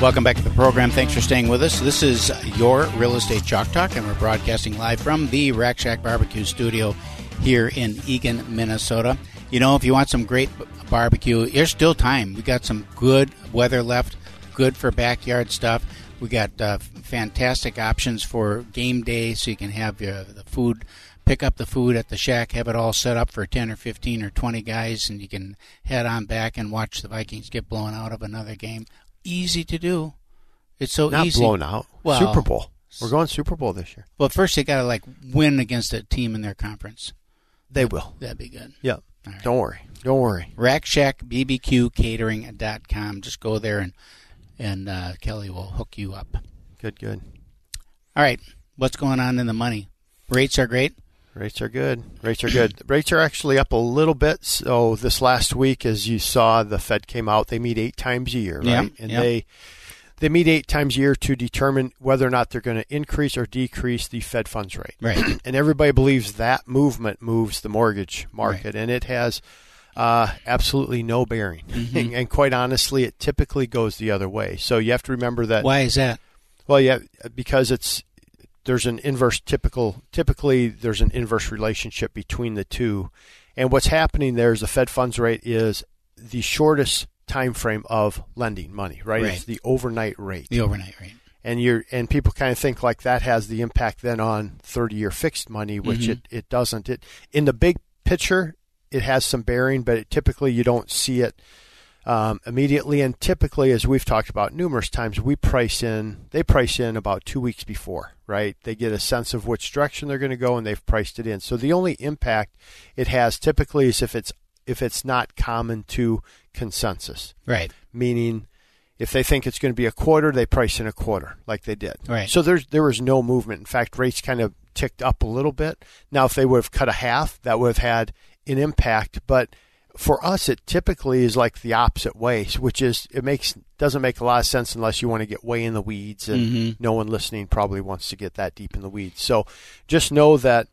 Welcome back to the program. Thanks for staying with us. This is your Real Estate Chalk Talk, and we're broadcasting live from the Rack Shack Barbecue Studio here in Eagan, Minnesota. You know, if you want some great barbecue, there's still time. We got some good weather left, good for backyard stuff. We got uh, fantastic options for game day, so you can have the food, pick up the food at the shack, have it all set up for 10 or 15 or 20 guys, and you can head on back and watch the Vikings get blown out of another game easy to do. It's so Not easy. blown out. Well, Super Bowl. We're going Super Bowl this year. Well, first they got to like win against a team in their conference. They will. That'd be good. Yep. Right. Don't worry. Don't worry. Rack Shack BBQ Catering.com. Just go there and and uh, Kelly will hook you up. Good, good. All right. What's going on in the money? Rates are great. Rates are good. Rates are good. Rates are actually up a little bit. So this last week, as you saw, the Fed came out. They meet eight times a year, right? Yeah, and yeah. they they meet eight times a year to determine whether or not they're going to increase or decrease the Fed funds rate. Right. and everybody believes that movement moves the mortgage market, and it has uh, absolutely no bearing. Mm-hmm. and quite honestly, it typically goes the other way. So you have to remember that. Why is that? Well, yeah, because it's there's an inverse typical typically there's an inverse relationship between the two, and what's happening there is the Fed funds rate is the shortest time frame of lending money, right? Right. It's the overnight rate, The overnight rate. and you're and people kind of think like that has the impact then on 30 year fixed money, which Mhm. it it doesn't. It in the big picture it has some bearing, but it, typically you don't see it um, immediately. And typically, as we've talked about numerous times, we price in, they price in about two weeks before, right? They get a sense of which direction they're going to go and they've priced it in. So the only impact it has typically is if it's, if it's not common to consensus, Right. meaning if they think it's going to be a quarter, they price in a quarter like they did. Right. So there's, there was no movement. In fact, rates kind of ticked up a little bit. Now, if they would have cut a half, that would have had an impact. But for us, it typically is like the opposite way, which is it makes doesn't make a lot of sense unless you want to get way in the weeds, and Mhm. no one listening probably wants to get that deep in the weeds. So just know that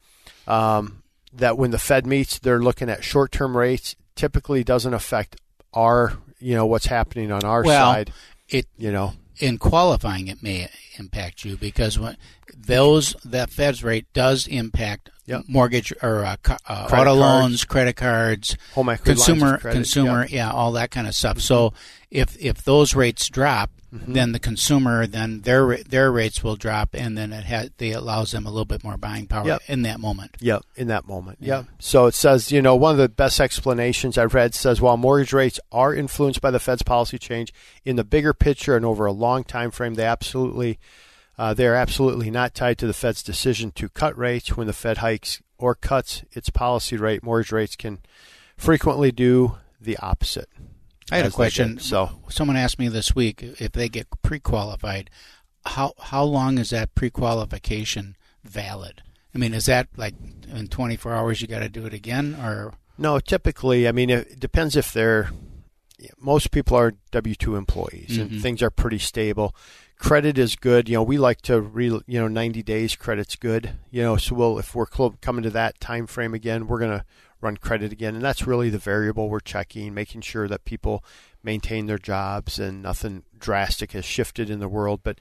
um, that when the Fed meets, they're looking at short term rates. Typically, doesn't affect our you know what's happening on our Well, side. It You know, in qualifying it may impact you because when those that Fed's rate does impact Yep. mortgage or uh, uh, auto cards. loans, credit cards, home equity consumer credit, consumer yep. yeah all that kind of stuff so if if those rates drop Mm-hmm. then the consumer then their their rates will drop and then it has they allows them a little bit more buying power Yep. in that moment Yep, in that moment. Yeah. Yep. So it says, you know, one of the best explanations I've read says while mortgage rates are influenced by the Fed's policy change in the bigger picture and over a long time frame, they absolutely uh, they are absolutely not tied to the Fed's decision to cut rates. When the Fed hikes or cuts its policy rate, mortgage rates can frequently do the opposite. I had a question did. So someone asked me this week if they get pre-qualified how how long is that pre-qualification valid I mean is that like in 24 hours you got to do it again or No, typically, I mean, it depends if they're. Most people are W two employees, Mhm. and things are pretty stable. Credit is good. You know, we like to re. You know, ninety days credit's good. You know, so we'll if we're clo- coming to that time frame again, we're gonna run credit again, and that's really the variable we're checking, making sure that people maintain their jobs and nothing drastic has shifted in the world. But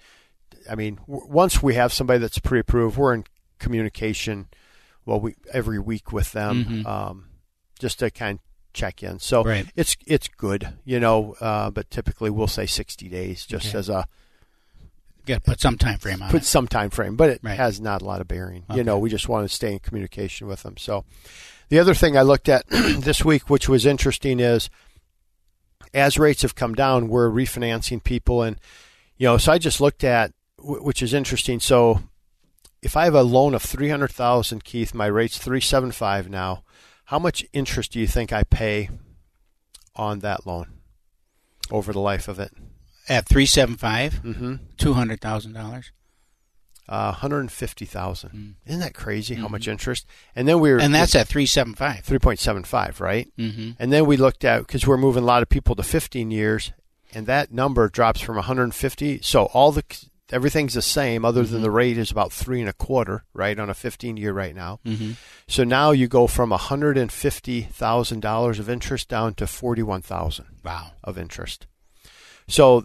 I mean, w- once we have somebody that's pre-approved, we're in communication. Well, we every week with them, Mhm. um, just to kind of check in. So Right. it's it's good, you know. Uh, but typically, we'll say sixty days, just Okay. as a to put some time frame on put it some time frame. But it Right. has not a lot of bearing. Okay. You know, we just want to stay in communication with them. So the other thing I looked at this week, which was interesting, is as rates have come down, we're refinancing people, and you know, so I just looked at, which is interesting. So if I have a loan of three hundred thousand, Keith, my rate's three seven five now. How much interest do you think I pay on that loan? over the life of it. At three seven five, Mm-hmm. two hundred thousand dollars, Uh, 150,000. Isn't that crazy how much interest? And then we were Mm. Mm-hmm. and that's at three seven five. 3.75, right? Mm-hmm. And then we looked at because we're moving a lot of people to 15 years, and that number drops from 150. So all the everything's the same, other than the rate is about three and a quarter, right, on a 15 year right now. Mm-hmm. So now you go from 150 thousand dollars of interest down to 41 thousand Wow. of interest. So,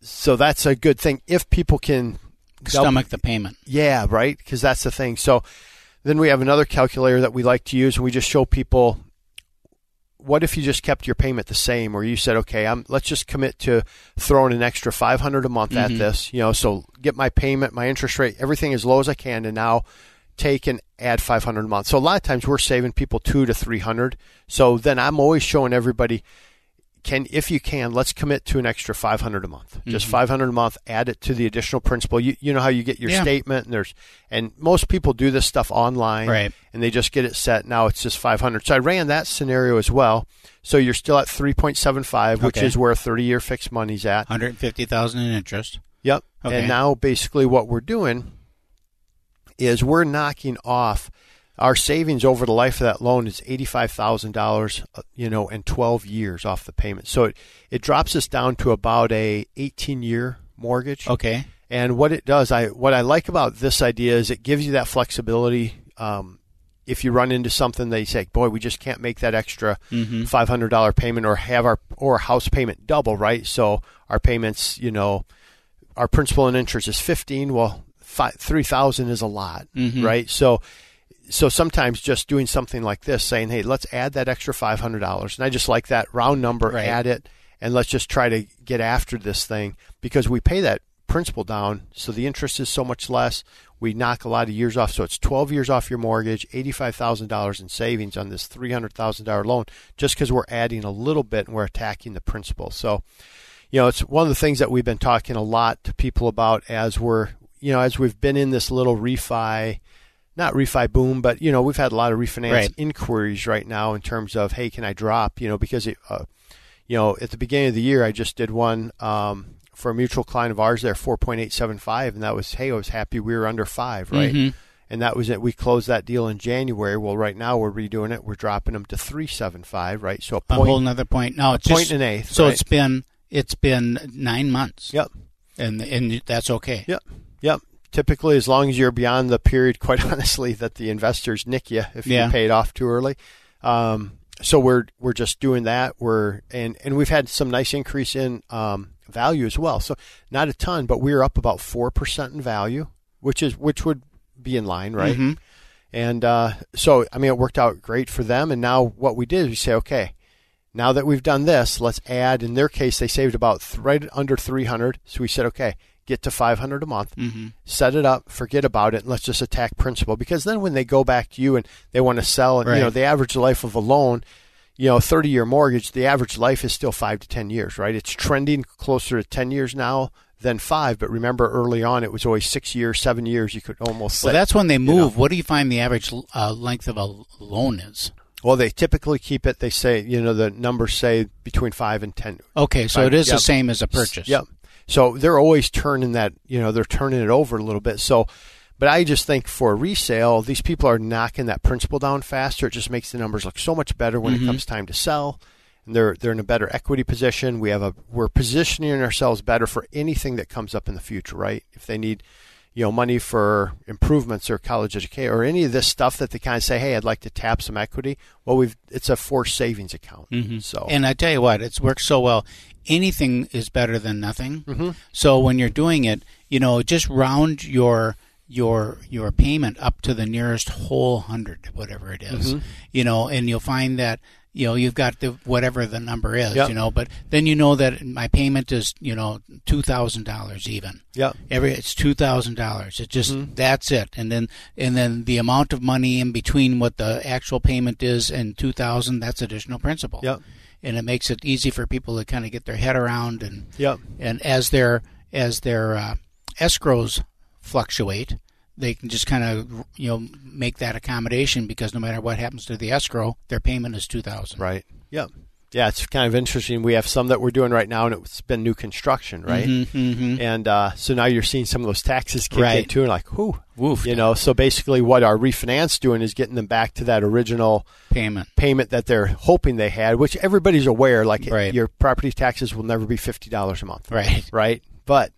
so that's a good thing if people can Stomach the payment. yeah, right. Because that's the thing. So then we have another calculator that we like to use, and we just show people what if you just kept your payment the same, or you said, okay, I'm let's just commit to throwing an extra 500 a month at Mhm. this, you know, so get my payment, my interest rate, everything as low as I can, and now take and add 500 a month. So a lot of times we're saving people two to 300. So then I'm always showing everybody can if you can let's commit to an extra 500 a month just Mhm. 500 a month add it to the additional principal you, you know how you get your Yeah. statement and there's and most people do this stuff online Right. and they just get it set now it's just 500 so i ran that scenario as well so you're still at 3.75 which is where 30 year fixed money's at Hundred fifty thousand in interest. Yep. Okay. And now basically what we're doing is we're knocking off our savings over the life of that loan is eighty-five thousand dollars, uh, you know, and twelve years off the payment. So it, it drops us down to about a eighteen-year mortgage. Okay. And what it does, I what I like about this idea is it gives you that flexibility. Um, if you run into something, they say, "Boy, we just can't make that extra Mm-hmm. five hundred dollar payment, or have our or house payment double, right? So our payments, you know, our principal and interest is fifteen. Well, five, three thousand is a lot, Mhm. right? So, so sometimes just doing something like this, saying, "Hey, let's add that extra five hundred dollars," and I just like that round number, Right. add it, and let's just try to get after this thing because we pay that principal down, so the interest is so much less. We knock a lot of years off, so it's twelve years off your mortgage, eighty-five thousand dollars in savings on this three hundred thousand dollar loan, just because we're adding a little bit and we're attacking the principal. So, you know, it's one of the things that we've been talking a lot to people about as we're, you know, as we've been in this little refi, not refi boom, but you know, we've had a lot of refinance Right. inquiries right now in terms of, hey, can I drop? You know, because it, uh, you know, at the beginning of the year, I just did one um, for a mutual client of ours there, four point eight seven five, and that was, hey, I was happy we were under five, right? Mhm. And that was it. We closed that deal in January. Well, right now we're redoing it. We're dropping them to three seven five, right? So a A whole another point. No, it's point just, and an eighth. so right? it's been it's been nine months. Yep. And and that's okay. Yep. Yep. Typically, as long as you're beyond the period, quite honestly, that the investors nick you if Yeah. you paid off too early. Um, so we're we're just doing that. We're and and we've had some nice increase in um, value as well. So not a ton, but we're up about four percent in value, which is which would be in line, right? Mhm. And uh, so, I mean, it worked out great for them. And now what we did is we say, okay, now that we've done this, let's add. In their case, they saved about th- right under 300. So we said, okay, get to 500 a month, Mhm. set it up, forget about it, and let's just attack principal. Because then when they go back to you and they want to sell, and you know, Right. the average life of a loan, you know, 30 year mortgage, the average life is still five to 10 years, right? It's trending closer to 10 years now than five. But remember, early on, it was always six years, seven years. You could almost Well, that's when they know. move. What do you find the average uh, length of a loan is? Well, they typically keep it. They say, you know, the numbers say between five and ten. Okay, so Right, it is yep. the same as a purchase. Yep. So they're always turning that, you know, they're turning it over a little bit. So, but I just think for resale, these people are knocking that principal down faster. It just makes the numbers look so much better when Mhm. it comes time to sell. And they're they're in a better equity position. We have a we're positioning ourselves better for anything that comes up in the future, right? If they need you know, money for improvements or college education or any of this stuff that they kind of say, hey, I'd like to tap some equity. Well, we've it's a forced savings account. Mhm. So And I tell you what, it's worked so well. Anything is better than nothing. Mhm. So when you're doing it, you know, just round your your your payment up to the nearest whole hundred, whatever it is. Mhm. You know, and you'll find that you know you've got the whatever the number is. Yep. You know, but then you know that my payment is you know two thousand dollars even. yeah, Every it's two thousand dollars. It just Mhm. that's it, and then and then the amount of money in between what the actual payment is and two thousand. That's additional principal. yeah, And it makes it easy for people to kind of get their head around and yeah. and as their as their uh, escrows fluctuate, they can just kind of you know make that accommodation because no matter what happens to the escrow, their payment is two thousand. Right. Yep. Yeah, it's kind of interesting. We have some that we're doing right now, and it's been new construction, right? Mm-hmm, And uh, so now you're seeing some of those taxes kick in too, and like, whoo, Woof. you know. So basically, what our refinance doing is getting them back to that original Payment. payment that they're hoping they had, which everybody's aware. Like Right. your property taxes will never be fifty dollars a month, Right. right? But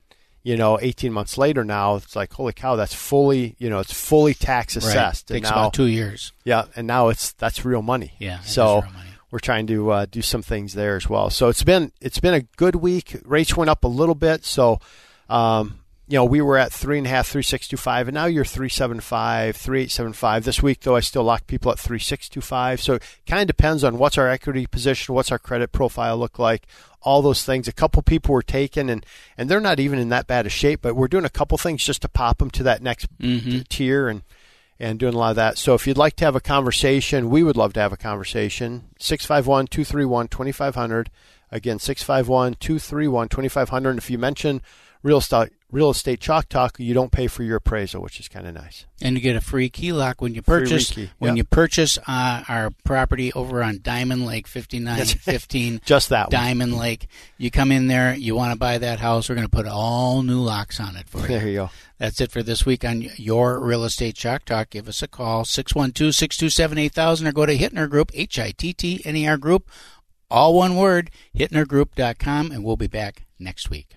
you know, eighteen months later now, it's like, holy cow, that's fully, you know, it's fully tax Right. assessed, and Takes now, about two years. yeah, and now it's that's real money. Yeah. So real money. We're trying to uh, do some things there as well. So it's been it's been a good week. Rates went up a little bit, so um, you know we were at three and a half, three six two five, and now you're three seven five, three eight seven five. This week though, I still lock people at three six two five. So it kind of depends on what's our equity position, what's our credit profile look like, all those things. A couple people were taken, and and they're not even in that bad a shape, but we're doing a couple things just to pop them to that next t- tier and and doing a lot of that. So if you'd like to have a conversation, we would love to have a conversation. 651 231 2500. Again, 651 231 2500. And if you mention real estate, real estate chalk talk, you don't pay for your appraisal, which is kind of nice. And you get a free key lock when you Free purchase when yep. you purchase uh, our property over on Diamond Lake, fifty nine fifteen. Just that one. Diamond Lake. You come in there, you want to buy that house, we're going to put all new locks on it for you. There you go. That's it for this week on your Real Estate Chalk Talk. Give us a call, 612 627 8000, or go to Hittner Group, H I T T N E R Group, all one word, hittnergroup.com, and we'll be back next week.